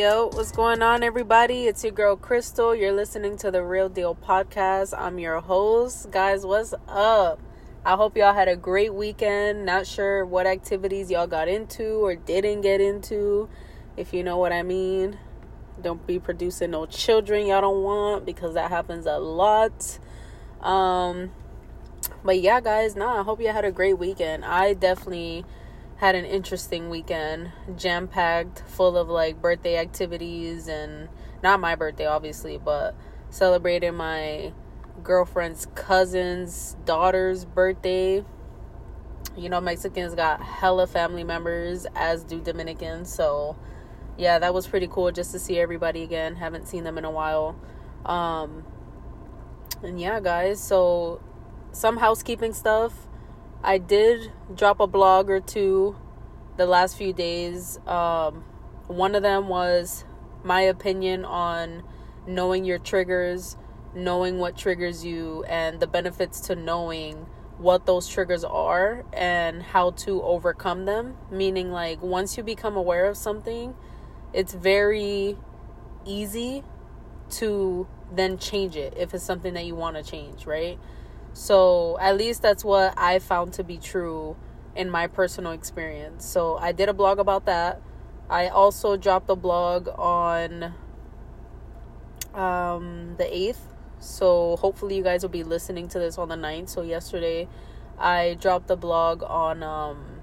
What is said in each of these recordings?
Yo, what's going on, everybody? It's your girl Crystal. You're listening to the Real Deal Podcast. I'm your host. Guys, what's up? I hope y'all had a great weekend. Not sure what activities y'all got into or didn't get into, if you know what I mean. Don't be producing no children y'all don't want because that happens a lot. Um, but yeah, guys, nah, I hope you had a great weekend. I definitely had an interesting weekend, jam packed, full of like birthday activities and not my birthday, obviously, but celebrating my girlfriend's cousin's daughter's birthday. You know, Mexicans got hella family members, as do Dominicans. So, yeah, that was pretty cool just to see everybody again. Haven't seen them in a while. Um, and yeah, guys, so some housekeeping stuff I did drop a blog or two the last few days. Um, one of them was my opinion on knowing your triggers, knowing what triggers you, and the benefits to knowing what those triggers are and how to overcome them. Meaning, like, once you become aware of something, it's very easy to then change it if it's something that you want to change, right? So, at least that's what I found to be true in my personal experience. So, I did a blog about that. I also dropped a blog on um, the 8th. So, hopefully, you guys will be listening to this on the 9th. So, yesterday, I dropped a blog on um,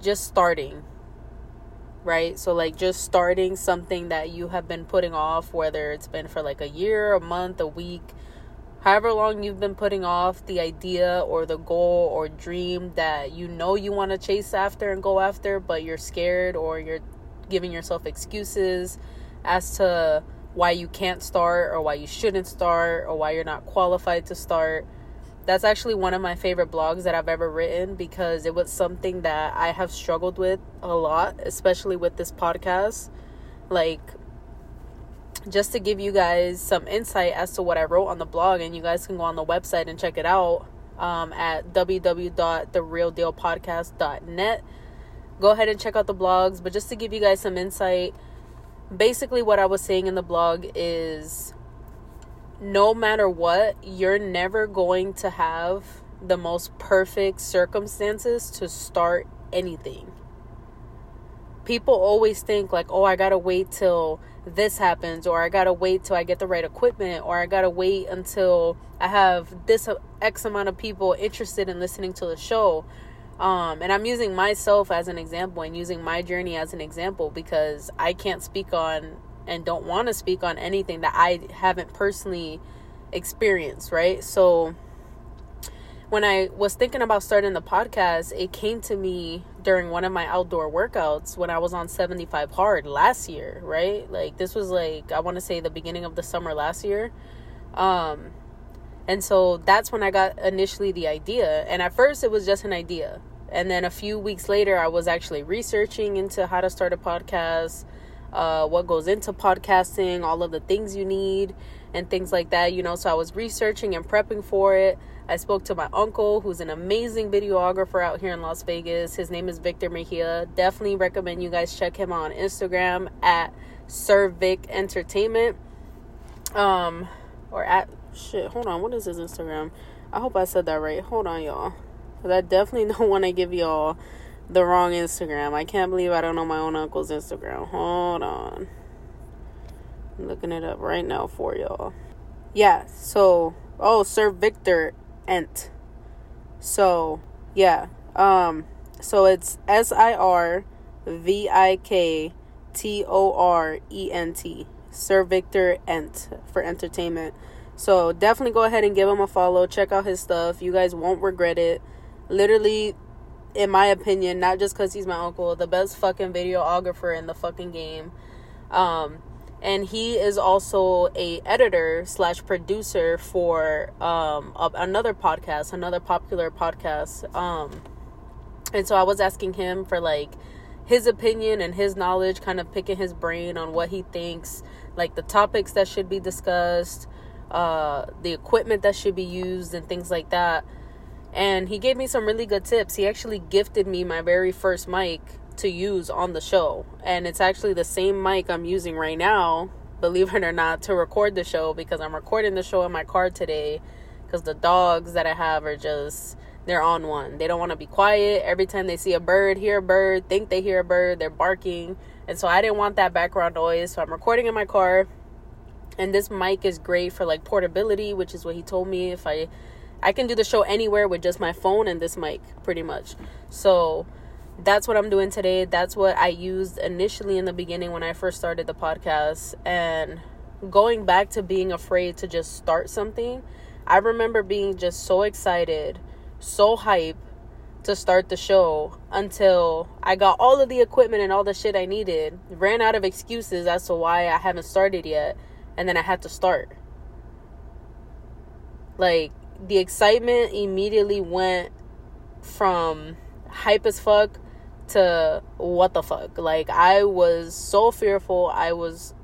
just starting right? So, like, just starting something that you have been putting off, whether it's been for like a year, a month, a week, however long you've been putting off the idea or the goal or dream that you know you want to chase after and go after, but you're scared or you're giving yourself excuses as to why you can't start or why you shouldn't start or why you're not qualified to start. That's actually one of my favorite blogs that I've ever written because it was something that I have struggled with a lot, especially with this podcast. Like, just to give you guys some insight as to what I wrote on the blog, and you guys can go on the website and check it out um, at www.therealdealpodcast.net. Go ahead and check out the blogs, but just to give you guys some insight, basically what I was saying in the blog is no matter what, you're never going to have the most perfect circumstances to start anything. People always think, like, oh, I gotta wait till this happens or I got to wait till I get the right equipment or I got to wait until I have this x amount of people interested in listening to the show. Um, and I'm using myself as an example and using my journey as an example because I can't speak on and don't want to speak on anything that I haven't personally experienced, right? So when I was thinking about starting the podcast, it came to me during one of my outdoor workouts when I was on 75 hard last year, right? Like this was like I want to say the beginning of the summer last year. Um and so that's when I got initially the idea. And at first it was just an idea. And then a few weeks later I was actually researching into how to start a podcast, uh what goes into podcasting, all of the things you need and things like that, you know. So I was researching and prepping for it. I spoke to my uncle, who's an amazing videographer out here in Las Vegas. His name is Victor Mejia. Definitely recommend you guys check him on Instagram at Servic Entertainment. Um, or at shit. Hold on, what is his Instagram? I hope I said that right. Hold on, y'all. Cause I definitely don't want to give y'all the wrong Instagram. I can't believe I don't know my own uncle's Instagram. Hold on. I'm looking it up right now for y'all. Yeah, so oh Sir Victor Ent. So, yeah. Um so it's S I R V I K T O R E N T. Sir Victor Ent for entertainment. So, definitely go ahead and give him a follow. Check out his stuff. You guys won't regret it. Literally in my opinion, not just cuz he's my uncle, the best fucking videographer in the fucking game. Um and he is also a editor slash producer for um, another podcast another popular podcast. Um, and so i was asking him for like his opinion and his knowledge kind of picking his brain on what he thinks like the topics that should be discussed uh, the equipment that should be used and things like that. And he gave me some really good tips. He actually gifted me my very first mic to use on the show. And it's actually the same mic I'm using right now, believe it or not, to record the show because I'm recording the show in my car today because the dogs that I have are just they're on one. They don't want to be quiet. Every time they see a bird, hear a bird, think they hear a bird, they're barking. And so I didn't want that background noise. So I'm recording in my car. And this mic is great for like portability, which is what he told me if I I can do the show anywhere with just my phone and this mic pretty much. So that's what I'm doing today. That's what I used initially in the beginning when I first started the podcast and going back to being afraid to just start something. I remember being just so excited so hype to start the show until I got all of the equipment and all the shit I needed. Ran out of excuses as to why I haven't started yet, and then I had to start. Like the excitement immediately went from hype as fuck to what the fuck. Like I was so fearful. I was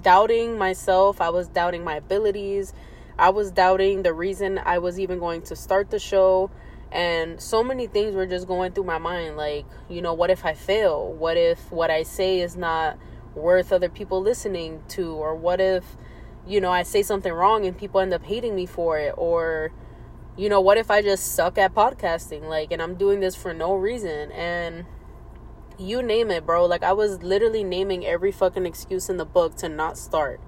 doubting myself. I was doubting my abilities. I was doubting the reason I was even going to start the show and so many things were just going through my mind like you know what if i fail what if what i say is not worth other people listening to or what if you know i say something wrong and people end up hating me for it or you know what if i just suck at podcasting like and i'm doing this for no reason and you name it bro. Like i was literally naming every fucking excuse in the book to not start.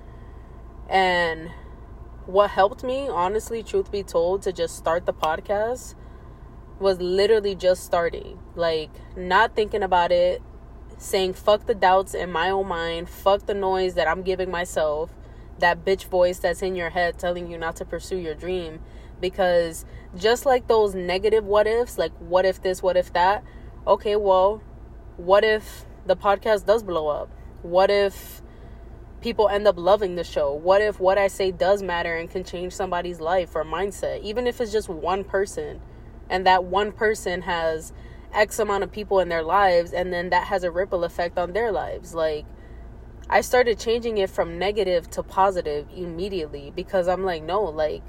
And what helped me honestly truth be told to just start the podcast was literally just starting. Like, not thinking about it, saying fuck the doubts in my own mind, fuck the noise that I'm giving myself, that bitch voice that's in your head telling you not to pursue your dream. Because just like those negative what ifs, like what if this, what if that, okay, well, what if the podcast does blow up? What if people end up loving the show? What if what I say does matter and can change somebody's life or mindset, even if it's just one person? and that one person has x amount of people in their lives and then that has a ripple effect on their lives like i started changing it from negative to positive immediately because i'm like no like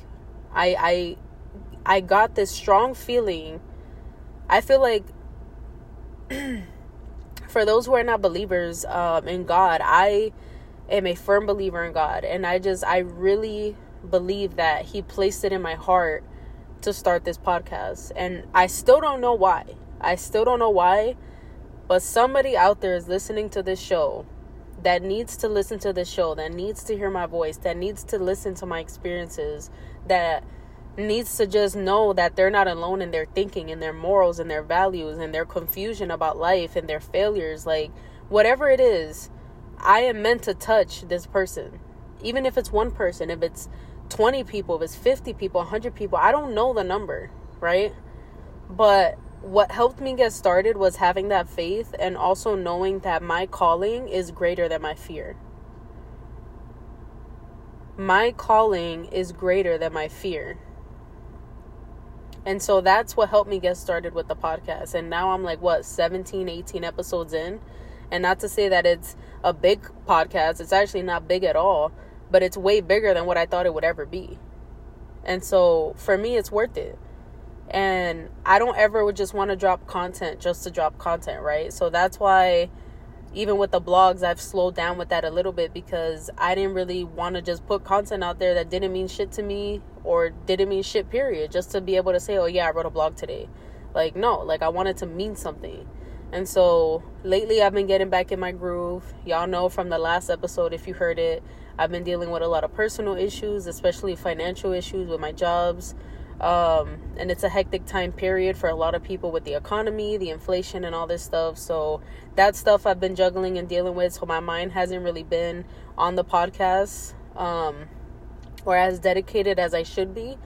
i i i got this strong feeling i feel like for those who are not believers um, in god i am a firm believer in god and i just i really believe that he placed it in my heart to start this podcast. And I still don't know why. I still don't know why. But somebody out there is listening to this show that needs to listen to this show, that needs to hear my voice, that needs to listen to my experiences, that needs to just know that they're not alone in their thinking and their morals and their values and their confusion about life and their failures. Like, whatever it is, I am meant to touch this person. Even if it's one person, if it's 20 people, if it's 50 people, 100 people, I don't know the number, right? But what helped me get started was having that faith and also knowing that my calling is greater than my fear. My calling is greater than my fear. And so that's what helped me get started with the podcast. And now I'm like, what, 17, 18 episodes in? And not to say that it's a big podcast, it's actually not big at all but it's way bigger than what I thought it would ever be. And so for me, it's worth it. And I don't ever just want to drop content just to drop content, right? So that's why even with the blogs, I've slowed down with that a little bit because I didn't really want to just put content out there that didn't mean shit to me or didn't mean shit, period, just to be able to say, oh, yeah, I wrote a blog today. Like, no, like I wanted to mean something. And so lately, I've been getting back in my groove. Y'all know from the last episode, if you heard it, I've been dealing with a lot of personal issues, especially financial issues with my jobs. Um, and it's a hectic time period for a lot of people with the economy, the inflation, and all this stuff. So, that stuff I've been juggling and dealing with. So, my mind hasn't really been on the podcast um, or as dedicated as I should be.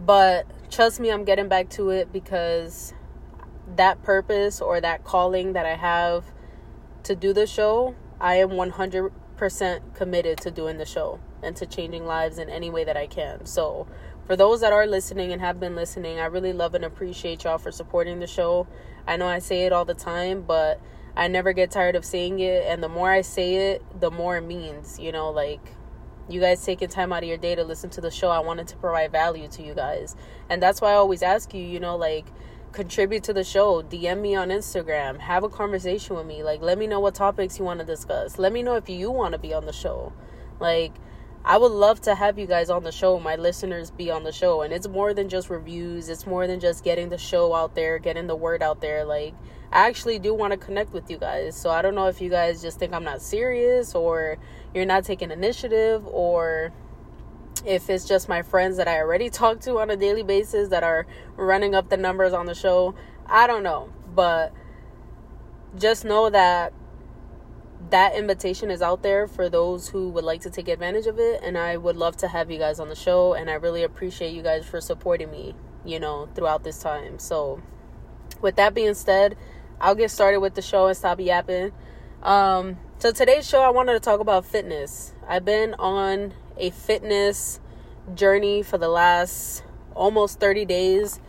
But trust me, I'm getting back to it because that purpose or that calling that I have to do the show, I am 100 percent committed to doing the show and to changing lives in any way that I can. So, for those that are listening and have been listening, I really love and appreciate y'all for supporting the show. I know I say it all the time, but I never get tired of saying it. And the more I say it, the more it means, you know, like you guys taking time out of your day to listen to the show. I wanted to provide value to you guys. And that's why I always ask you, you know, like, contribute to the show. DM me on Instagram. Have a conversation with me. Like, let me know what topics you want to discuss. Let me know if you want to be on the show. Like, I would love to have you guys on the show, my listeners be on the show. And it's more than just reviews, it's more than just getting the show out there, getting the word out there. Like, I actually do want to connect with you guys. So I don't know if you guys just think I'm not serious or you're not taking initiative or if it's just my friends that I already talk to on a daily basis that are running up the numbers on the show. I don't know, but just know that that invitation is out there for those who would like to take advantage of it and I would love to have you guys on the show and I really appreciate you guys for supporting me, you know, throughout this time. So with that being said, I'll get started with the show and stop yapping. Um so today's show I wanted to talk about fitness. I've been on a fitness journey for the last almost 30 days.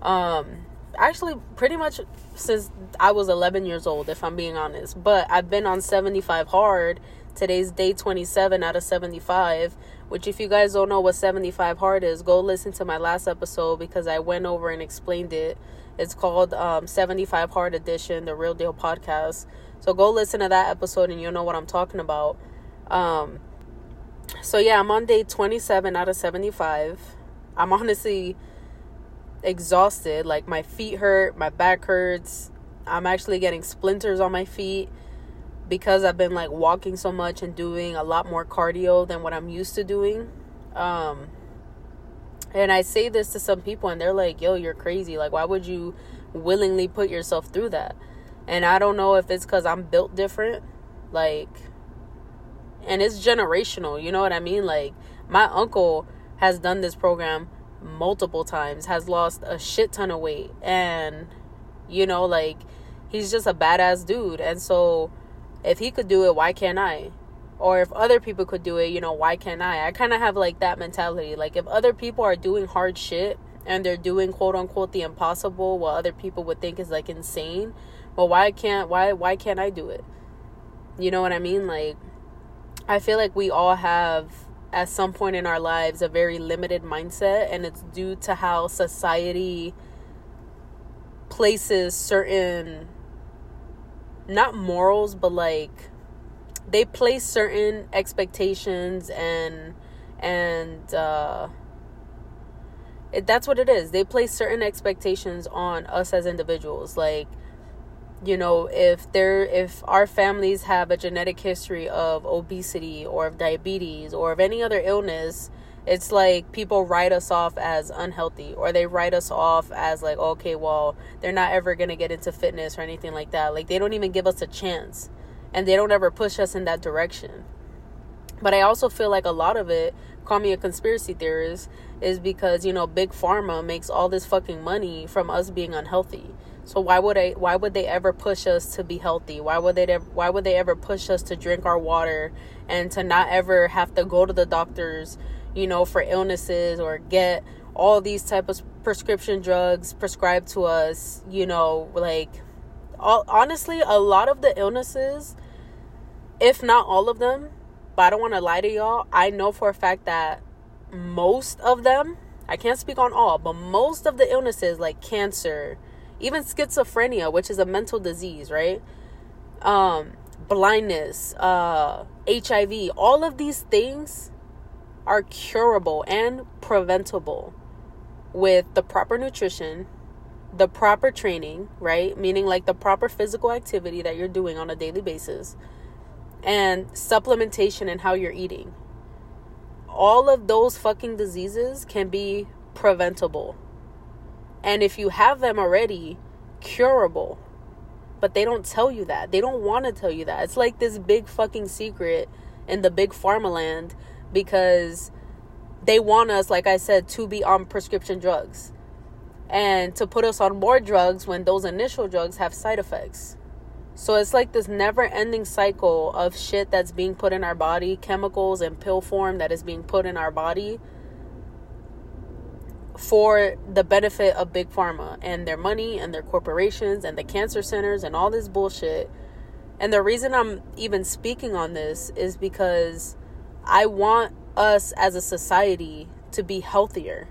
Um, actually, pretty much since I was 11 years old, if I'm being honest. But I've been on 75 hard. Today's day 27 out of 75. Which, if you guys don't know what 75 hard is, go listen to my last episode because I went over and explained it. It's called um, 75 Hard Edition, the Real Deal podcast. So go listen to that episode and you'll know what I'm talking about. Um, so yeah, I'm on day 27 out of 75. I'm honestly exhausted. Like my feet hurt, my back hurts. I'm actually getting splinters on my feet because I've been like walking so much and doing a lot more cardio than what I'm used to doing. Um and I say this to some people and they're like, "Yo, you're crazy. Like why would you willingly put yourself through that?" And I don't know if it's cuz I'm built different. Like and it's generational you know what i mean like my uncle has done this program multiple times has lost a shit ton of weight. And you know like he's just a badass dude. And so if he could do it why can't i? Or if other people could do it you know why can't i? I kind of have like that mentality. Like if other people are doing hard shit and they're doing quote unquote the impossible what other people would think is like insane well why can't why why can't i do it? You know what i mean? Like I feel like we all have at some point in our lives a very limited mindset and it's due to how society places certain not morals but like they place certain expectations and and uh it, that's what it is. They place certain expectations on us as individuals. Like you know if there if our families have a genetic history of obesity or of diabetes or of any other illness it's like people write us off as unhealthy or they write us off as like okay well they're not ever going to get into fitness or anything like that. Like they don't even give us a chance and they don't ever push us in that direction. But i also feel like a lot of it call me a conspiracy theorist is because you know big pharma makes all this fucking money from us being unhealthy so why would I why would they ever push us to be healthy? Why would they why would they ever push us to drink our water and to not ever have to go to the doctors, you know, for illnesses or get all these type of prescription drugs prescribed to us, you know, like all honestly, a lot of the illnesses if not all of them, but I don't want to lie to y'all, I know for a fact that most of them, I can't speak on all, but most of the illnesses like cancer, even schizophrenia, which is a mental disease, right? Um, blindness, uh, HIV, all of these things are curable and preventable with the proper nutrition, the proper training, right? Meaning like the proper physical activity that you're doing on a daily basis, and supplementation and how you're eating. All of those fucking diseases can be preventable and if you have them already, curable. But they don't tell you that. They don't want to tell you that. It's like this big fucking secret in the big pharma land because they want us, like I said, to be on prescription drugs and to put us on more drugs when those initial drugs have side effects. So it's like this never ending cycle of shit that's being put in our body, chemicals and pill form that is being put in our body for the benefit of big pharma and their money and their corporations and the cancer centers and all this bullshit. And the reason I'm even speaking on this is because I want us as a society to be healthier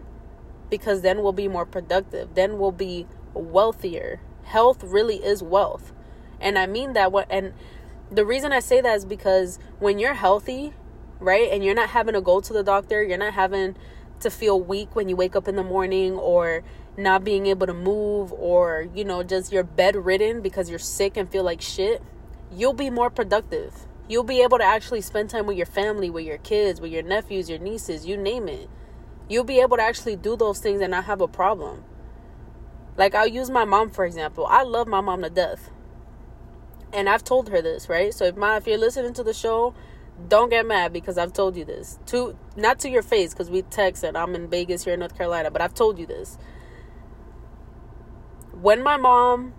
because then we'll be more productive. Then we'll be wealthier. Health really is wealth. And I mean that what and the reason I say that is because when you're healthy, right? And you're not having to go to the doctor, you're not having to feel weak when you wake up in the morning or not being able to move or, you know, just you're bedridden because you're sick and feel like shit, you'll be more productive. You'll be able to actually spend time with your family, with your kids, with your nephews, your nieces, you name it. You'll be able to actually do those things and not have a problem. Like I'll use my mom for example. I love my mom to death. And I've told her this, right? So if my if you're listening to the show, don't get mad because I've told you this. To not to your face because we text and I'm in Vegas here in North Carolina, but I've told you this. When my mom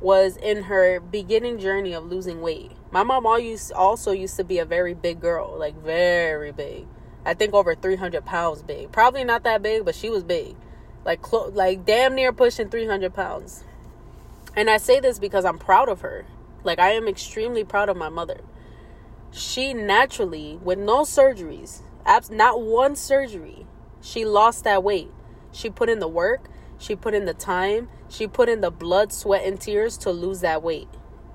was in her beginning journey of losing weight, my mom also used to be a very big girl, like very big. I think over 300 pounds big. Probably not that big, but she was big. Like clo- like damn near pushing 300 pounds. And I say this because I'm proud of her. Like I am extremely proud of my mother. She naturally, with no surgeries, abs- not one surgery, she lost that weight. She put in the work, she put in the time, she put in the blood, sweat, and tears to lose that weight.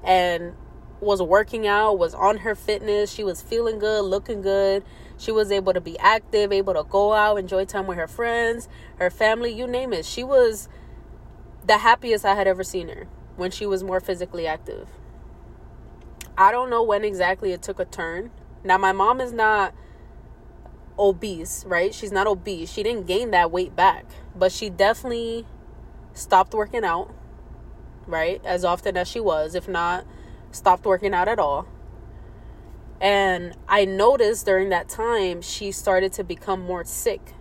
And was working out, was on her fitness. She was feeling good, looking good. She was able to be active, able to go out, enjoy time with her friends, her family, you name it. She was the happiest I had ever seen her when she was more physically active. I don't know when exactly it took a turn. Now, my mom is not obese, right? She's not obese. She didn't gain that weight back, but she definitely stopped working out, right? As often as she was, if not stopped working out at all. And I noticed during that time she started to become more sick.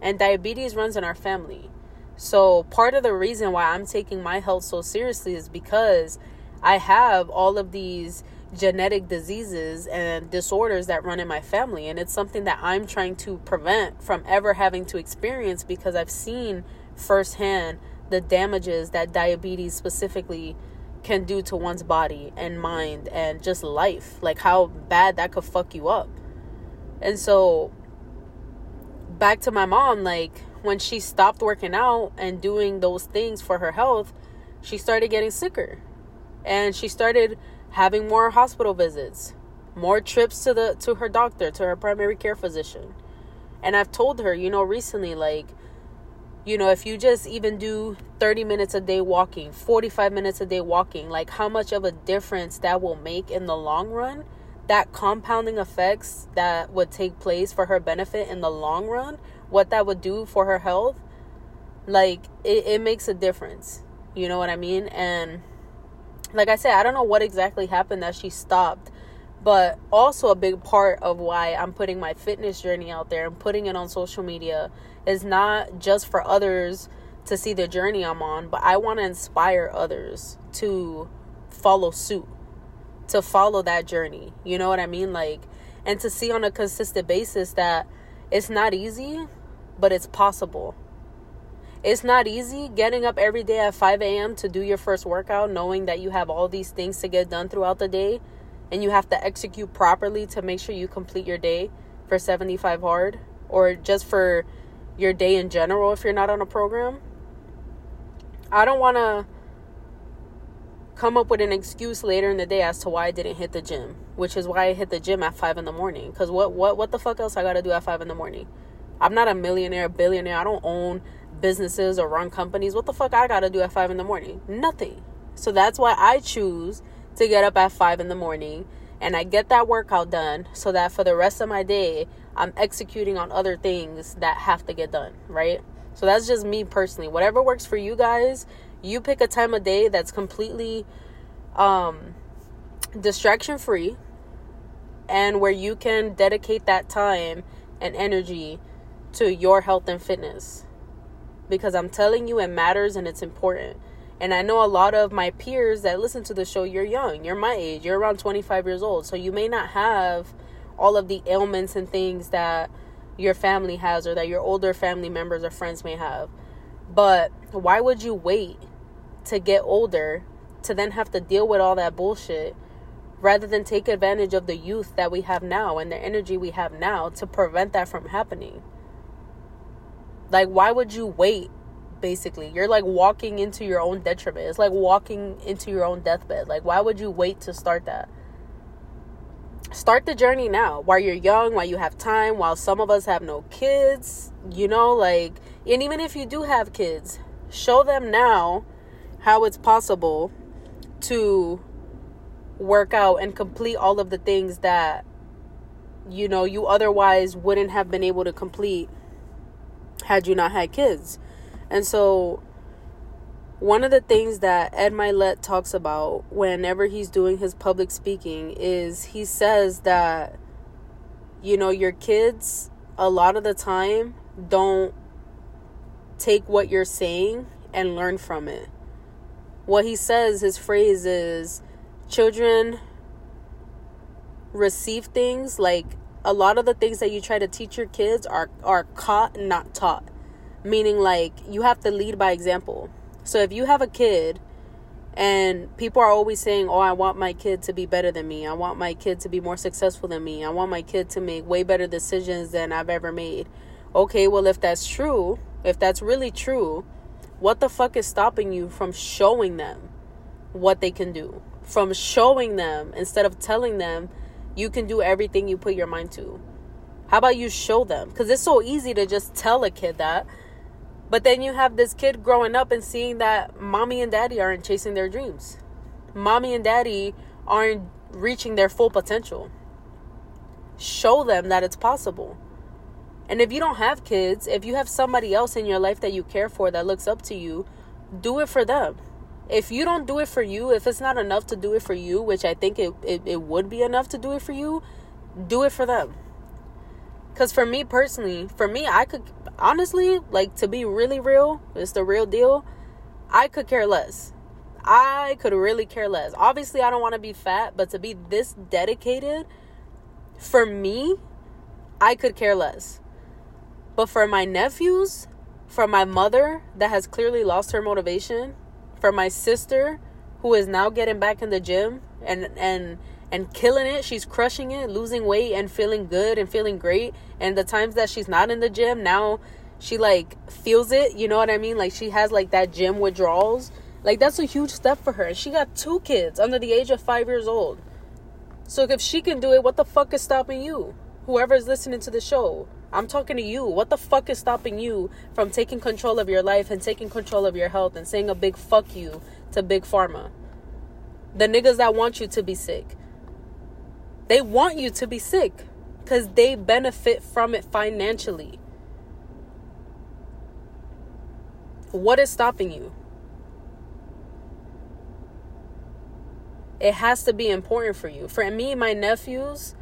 And diabetes runs in our family. So, part of the reason why I'm taking my health so seriously is because I have all of these genetic diseases and disorders that run in my family. And it's something that I'm trying to prevent from ever having to experience because I've seen firsthand the damages that diabetes specifically can do to one's body and mind and just life. Like how bad that could fuck you up. And so, back to my mom, like when she stopped working out and doing those things for her health, she started getting sicker. And she started having more hospital visits, more trips to the to her doctor, to her primary care physician. And I've told her, you know, recently like you know, if you just even do 30 minutes a day walking, 45 minutes a day walking, like how much of a difference that will make in the long run, that compounding effects that would take place for her benefit in the long run, what that would do for her health, like it, it makes a difference. You know what I mean? And like I said, I don't know what exactly happened that she stopped but also a big part of why I'm putting my fitness journey out there and putting it on social media is not just for others to see the journey I'm on, but I want to inspire others to follow suit, to follow that journey. You know what I mean? Like, and to see on a consistent basis that it's not easy, but it's possible. It's not easy getting up every day at 5 a.m. to do your first workout, knowing that you have all these things to get done throughout the day and you have to execute properly to make sure you complete your day for 75 hard or just for your day in general if you're not on a program. I don't want to come up with an excuse later in the day as to why I didn't hit the gym, which is why I hit the gym at 5 in the morning cuz what what what the fuck else I got to do at 5 in the morning? I'm not a millionaire, billionaire. I don't own businesses or run companies. What the fuck I got to do at 5 in the morning? Nothing. So that's why I choose to get up at 5 in the morning and I get that workout done so that for the rest of my day, I'm executing on other things that have to get done, right? So that's just me personally. Whatever works for you guys, you pick a time of day that's completely um, distraction free and where you can dedicate that time and energy to your health and fitness. Because I'm telling you, it matters and it's important. And I know a lot of my peers that listen to the show, you're young, you're my age, you're around 25 years old. So you may not have all of the ailments and things that your family has or that your older family members or friends may have. But why would you wait to get older to then have to deal with all that bullshit rather than take advantage of the youth that we have now and the energy we have now to prevent that from happening? Like, why would you wait basically. You're like walking into your own detriment. It's like walking into your own deathbed. Like, why would you wait to start that? Start the journey now while you're young, while you have time, while some of us have no kids, you know, like, and even if you do have kids, show them now how it's possible to work out and complete all of the things that you know you otherwise wouldn't have been able to complete had you not had kids. And so one of the things that Ed Mylett talks about whenever he's doing his public speaking is he says that you know your kids a lot of the time don't take what you're saying and learn from it. What he says his phrase is children receive things like a lot of the things that you try to teach your kids are are caught not taught. Meaning like you have to lead by example. So if you have a kid and people are always saying oh i want my kid to be better than me. I want my kid to be more successful than me. I want my kid to make way better decisions than i've ever made. Okay well if that's true if that's really true what the fuck is stopping you from showing them what they can do? From showing them instead of telling them you can do everything you put your mind to. How about you show them? Because it's so easy to just tell a kid that. But then you have this kid growing up and seeing that mommy and daddy aren't chasing their dreams. Mommy and daddy aren't reaching their full potential. Show them that it's possible. And if you don't have kids, if you have somebody else in your life that you care for that looks up to you, do it for them if you don't do it for you, if it's not enough to do it for you, which I think it, it, it would be enough to do it for you, do it for them. Because for me personally, for me, I could honestly, like to be really real, it's the real deal, I could care less. I could really care less. Obviously, I don't want to be fat, but to be this dedicated, for me, I could care less. But for my nephews, for my mother that has clearly lost her motivation, for my sister who is now getting back in the gym and and and killing it. She's crushing it, losing weight and feeling good and feeling great. And the times that she's not in the gym, now she like feels it, you know what I mean? Like she has like that gym withdrawals. Like that's a huge step for her. She got two kids under the age of 5 years old. So if she can do it, what the fuck is stopping you? Whoever's listening to the show. I'm talking to you. What the fuck is stopping you from taking control of your life and taking control of your health and saying a big fuck you to Big Pharma? The niggas that want you to be sick. They want you to be sick because they benefit from it financially. What is stopping you? It has to be important for you. For me, my nephews,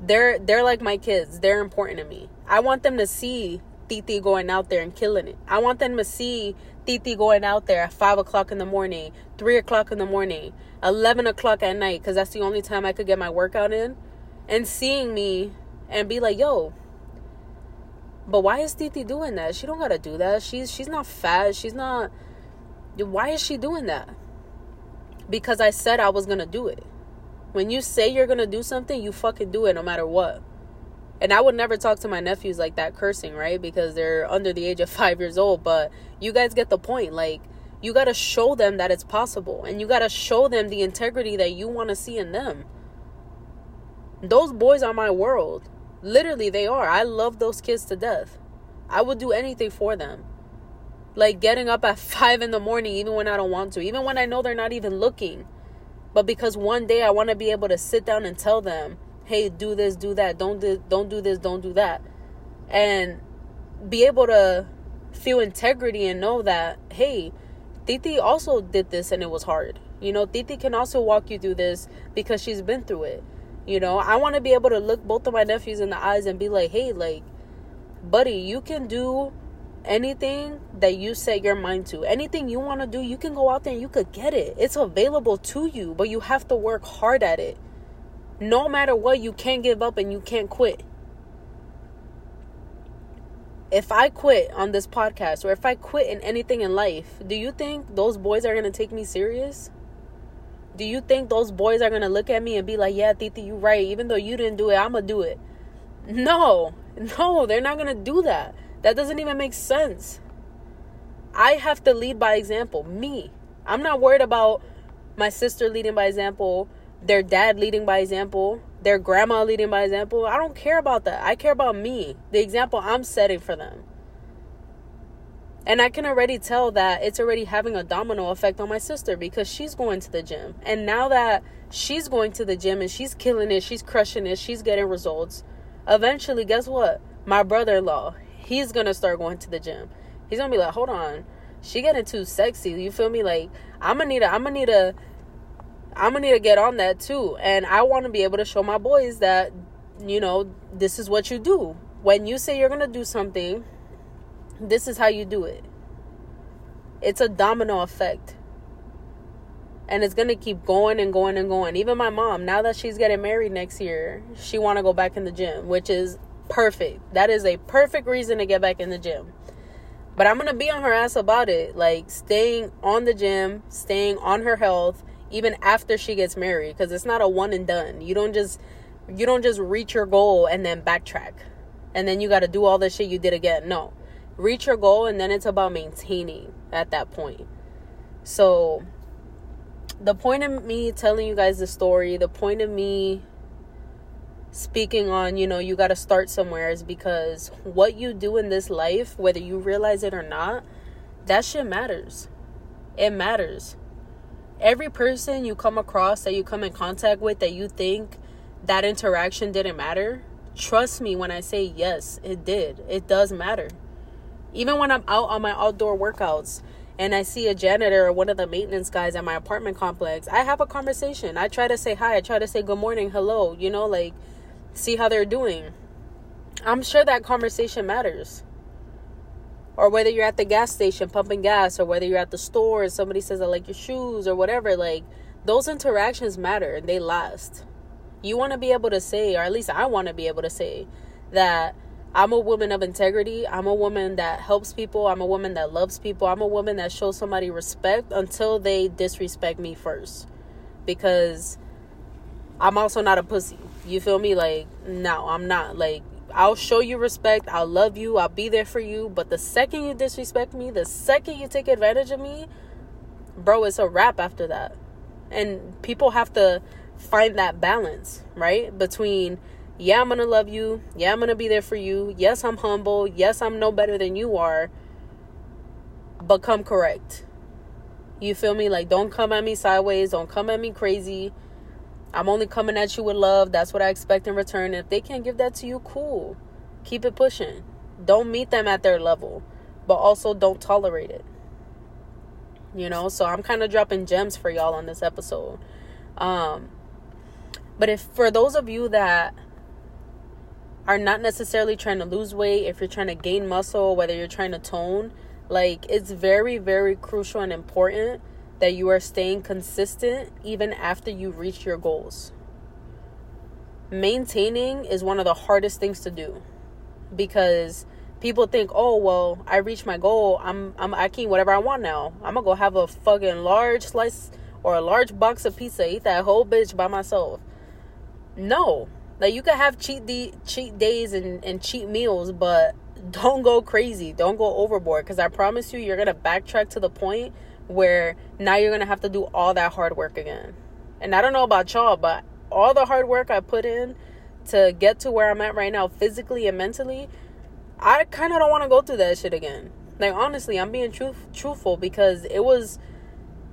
they're they're like my kids. They're important to me. I want them to see Titi going out there and killing it. I want them to see Titi going out there at five o'clock in the morning, three o'clock in the morning, eleven o'clock at night, because that's the only time I could get my workout in, and seeing me and be like, yo. But why is Titi doing that? She don't gotta do that. She's she's not fat. She's not. Why is she doing that? Because I said I was gonna do it. When you say you're gonna do something, you fucking do it no matter what. And I would never talk to my nephews like that cursing, right? Because they're under the age of five years old. But you guys get the point. Like, you gotta show them that it's possible. And you gotta show them the integrity that you wanna see in them. Those boys are my world. Literally, they are. I love those kids to death. I would do anything for them. Like getting up at five in the morning, even when I don't want to, even when I know they're not even looking but because one day I want to be able to sit down and tell them, "Hey, do this, do that. Don't do, don't do this, don't do that." And be able to feel integrity and know that, "Hey, Titi also did this and it was hard." You know, Titi can also walk you through this because she's been through it. You know, I want to be able to look both of my nephews in the eyes and be like, "Hey, like buddy, you can do anything that you set your mind to. Anything you want to do you can go out there and you could get it. It's available to you but you have to work hard at it. No matter what you can't give up and you can't quit. If i quit on this podcast or if i quit in anything in life do you think those boys are going to take me serious? Do you think those boys are going to look at me and be like yeah titi you right. Even though you didn't do it i'm going to do it. No. No they're not going to do that that doesn't even make sense. I have to lead by example. Me. I'm not worried about my sister leading by example, their dad leading by example, their grandma leading by example. I don't care about that. I care about me, the example I'm setting for them. And I can already tell that it's already having a domino effect on my sister because she's going to the gym. And now that she's going to the gym and she's killing it, she's crushing it, she's getting results. Eventually, guess what? My brother in law, he's gonna start going to the gym. He's gonna be like, hold on, she getting too sexy. You feel me? Like, I'm gonna need a, I'm gonna need a, I'm gonna need to get on that too. And I want to be able to show my boys that, you know, this is what you do. When you say you're gonna do something, this is how you do it. It's a domino effect. And it's gonna keep going and going and going. Even my mom, now that she's getting married next year, she wanna go back in the gym, which is perfect. That is a perfect reason to get back in the gym. But I'm gonna be on her ass about it. Like staying on the gym, staying on her health, even after she gets married because it's not a one and done you don't just you don't just reach your goal and then backtrack and then you got to do all the shit you did again no reach your goal and then it's about maintaining at that point so the point of me telling you guys the story the point of me speaking on you know you got to start somewhere is because what you do in this life whether you realize it or not that shit matters it matters every person you come across that you come in contact with that you think that interaction didn't matter, trust me when I say yes, it did. It does matter. Even when I'm out on my outdoor workouts and I see a janitor or one of the maintenance guys at my apartment complex, I have a conversation. I try to say hi, I try to say good morning, hello, you know, like see how they're doing. I'm sure that conversation matters or whether you're at the gas station pumping gas or whether you're at the store and somebody says I like your shoes or whatever like those interactions matter and they last. You want to be able to say or at least I want to be able to say that I'm a woman of integrity. I'm a woman that helps people. I'm a woman that loves people. I'm a woman that shows somebody respect until they disrespect me first. Because I'm also not a pussy. You feel me? Like, no, I'm not. Like, I'll show you respect. I'll love you. I'll be there for you. But the second you disrespect me, the second you take advantage of me, bro, it's a wrap after that. And people have to find that balance, right? Between, yeah, I'm going to love you. Yeah, I'm going to be there for you. Yes, I'm humble. Yes, I'm no better than you are. But come correct. You feel me? Like, don't come at me sideways. Don't come at me crazy I'm only coming at you with love. That's what I expect in return. If they can't give that to you, cool. Keep it pushing. Don't meet them at their level, but also don't tolerate it. You know, so I'm kind of dropping gems for y'all on this episode. Um but if for those of you that are not necessarily trying to lose weight, if you're trying to gain muscle, whether you're trying to tone, like it's very very crucial and important that you are staying consistent even after you reach your goals. Maintaining is one of the hardest things to do because people think, "Oh, well, I reached my goal. I'm I'm I can eat whatever I want now. I'm going to go have a fucking large slice or a large box of pizza, eat that whole bitch by myself." No. Like you can have cheat de- cheat days and and cheat meals, but don't go crazy. Don't go overboard cuz I promise you you're going to backtrack to the point where now you're gonna have to do all that hard work again. And I don't know about y'all, but all the hard work I put in to get to where I'm at right now, physically and mentally, I kind of don't want to go through that shit again. Like honestly, I'm being truth truthful because it was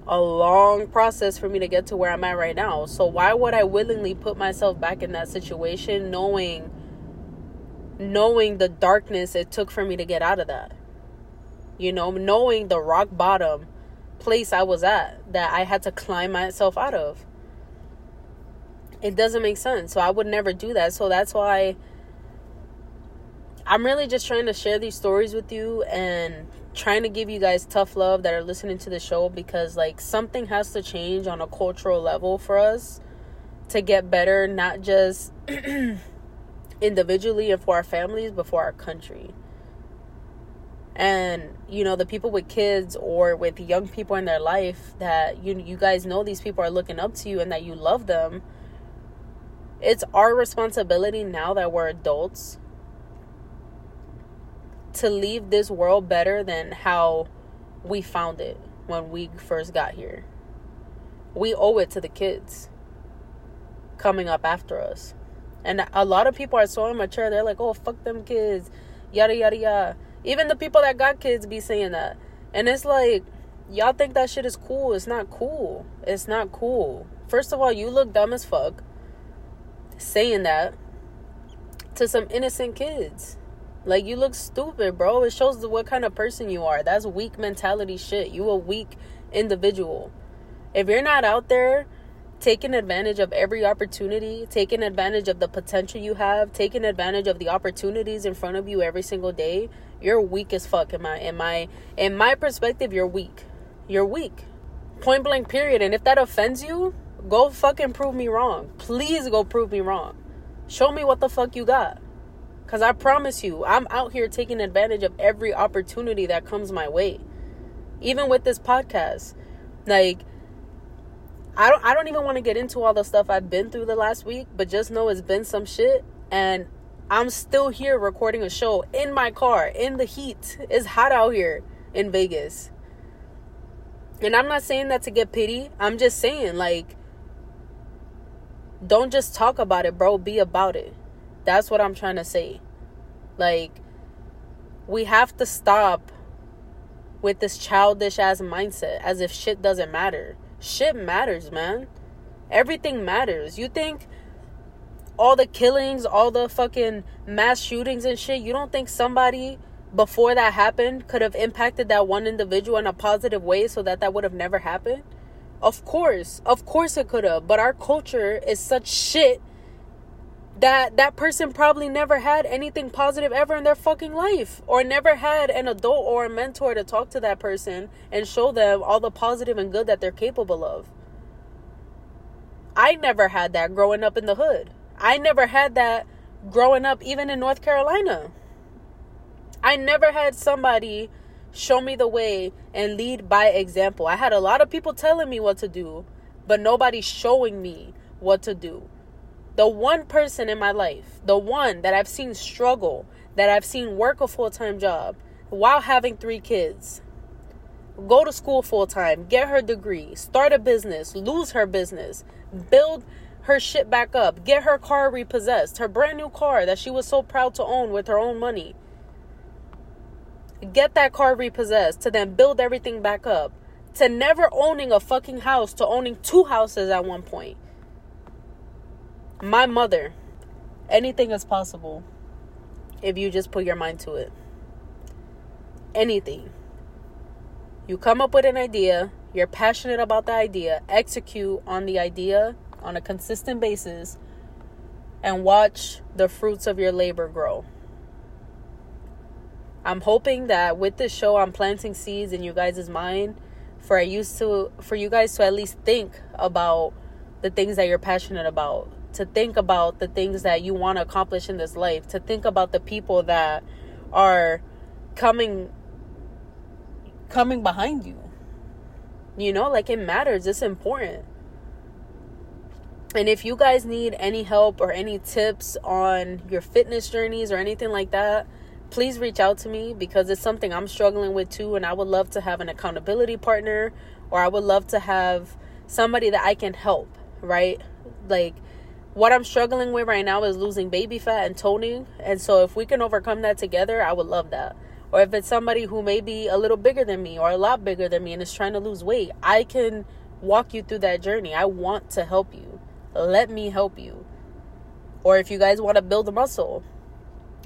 a long process for me to get to where I'm at right now. So why would I willingly put myself back in that situation knowing knowing the darkness it took for me to get out of that? You know, knowing the rock bottom place I was at that I had to climb myself out of. It doesn't make sense. So I would never do that. So that's why I'm really just trying to share these stories with you and trying to give you guys tough love that are listening to the show because like something has to change on a cultural level for us to get better, not just individually and for our families, but for our country and you know the people with kids or with young people in their life that you you guys know these people are looking up to you and that you love them it's our responsibility now that we're adults to leave this world better than how we found it when we first got here. We owe it to the kids coming up after us. And a lot of people are so immature. They're like, oh, fuck them kids. Yada, yada, yada. Even the people that got kids be saying that. And it's like, y'all think that shit is cool. It's not cool. It's not cool. First of all, you look dumb as fuck saying that to some innocent kids. Like you look stupid, bro. It shows what kind of person you are. That's weak mentality shit. You a weak individual. If you're not out there taking advantage of every opportunity, taking advantage of the potential you have, taking advantage of the opportunities in front of you every single day, you're weak as fuck in my in my in my perspective, you're weak. You're weak. Point blank period. And if that offends you, go fucking prove me wrong. Please go prove me wrong. Show me what the fuck you got. Cuz I promise you, I'm out here taking advantage of every opportunity that comes my way. Even with this podcast. Like I don't I don't even want to get into all the stuff I've been through the last week, but just know it's been some shit and I'm still here recording a show in my car in the heat. It's hot out here in Vegas. And I'm not saying that to get pity. I'm just saying like don't just talk about it, bro, be about it. That's what I'm trying to say. Like we have to stop with this childish ass mindset as if shit doesn't matter shit matters, man. Everything matters. You think all the killings, all the fucking mass shootings and shit, you don't think somebody before that happened could have impacted that one individual in a positive way so that that would have never happened? Of course. Of course it could have. But our culture is such shit that that person probably never had anything positive ever in their fucking life or never had an adult or a mentor to talk to that person and show them all the positive and good that they're capable of. I never had that growing up in the hood. I never had that growing up even in North Carolina. I never had somebody show me the way and lead by example. I had a lot of people telling me what to do, but nobody showing me what to do the one person in my life, the one that I've seen struggle, that I've seen work a full time job while having three kids, go to school full time, get her degree, start a business, lose her business, build her shit back up, get her car repossessed, her brand new car that she was so proud to own with her own money. Get that car repossessed to then build everything back up, to never owning a fucking house to owning two houses at one point. My mother, anything is possible if you just put your mind to it. Anything. You come up with an idea, you're passionate about the idea, execute on the idea on a consistent basis, and watch the fruits of your labor grow. I'm hoping that with this show I'm planting seeds in you guys' mind for I used to for you guys to at least think about the things that you're passionate about to think about the things that you want to accomplish in this life, to think about the people that are coming coming behind you. You know, like it matters, it's important. And if you guys need any help or any tips on your fitness journeys or anything like that, please reach out to me because it's something I'm struggling with too. And I would love to have an accountability partner or I would love to have somebody that I can help, right? Like, what I'm struggling with right now is losing baby fat and toning. And so if we can overcome that together, I would love that. Or if it's somebody who may be a little bigger than me or a lot bigger than me and is trying to lose weight, I can walk you through that journey. I want to help you. Let me help you. Or if you guys want to build muscle,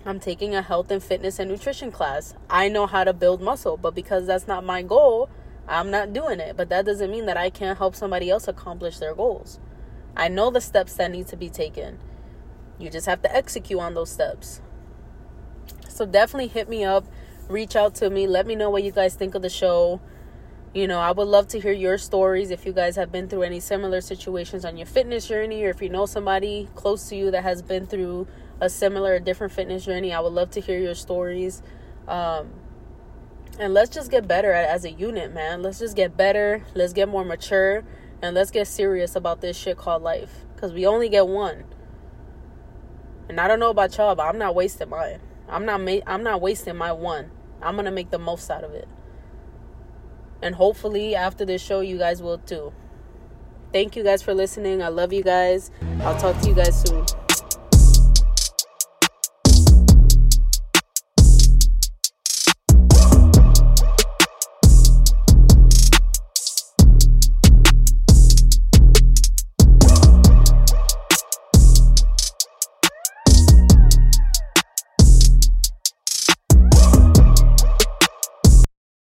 I'm taking a health and fitness and nutrition class. I know how to build muscle, but because that's not my goal, I'm not doing it. But that doesn't mean that I can't help somebody else accomplish their goals. I know the steps that need to be taken. You just have to execute on those steps. So definitely hit me up, reach out to me, let me know what you guys think of the show. You know, I would love to hear your stories if you guys have been through any similar situations on your fitness journey or if you know somebody close to you that has been through a similar or different fitness journey. I would love to hear your stories. Um, and let's just get better as a unit, man. Let's just get better. Let's get more mature and let's get serious about this shit called life. Because we only get one. And I don't know about y'all, but I'm not wasting mine. I'm not ma- I'm not wasting my one. I'm gonna make the most out of it. And hopefully, after this show, you guys will too. Thank you guys for listening. I love you guys. I'll talk to you guys soon.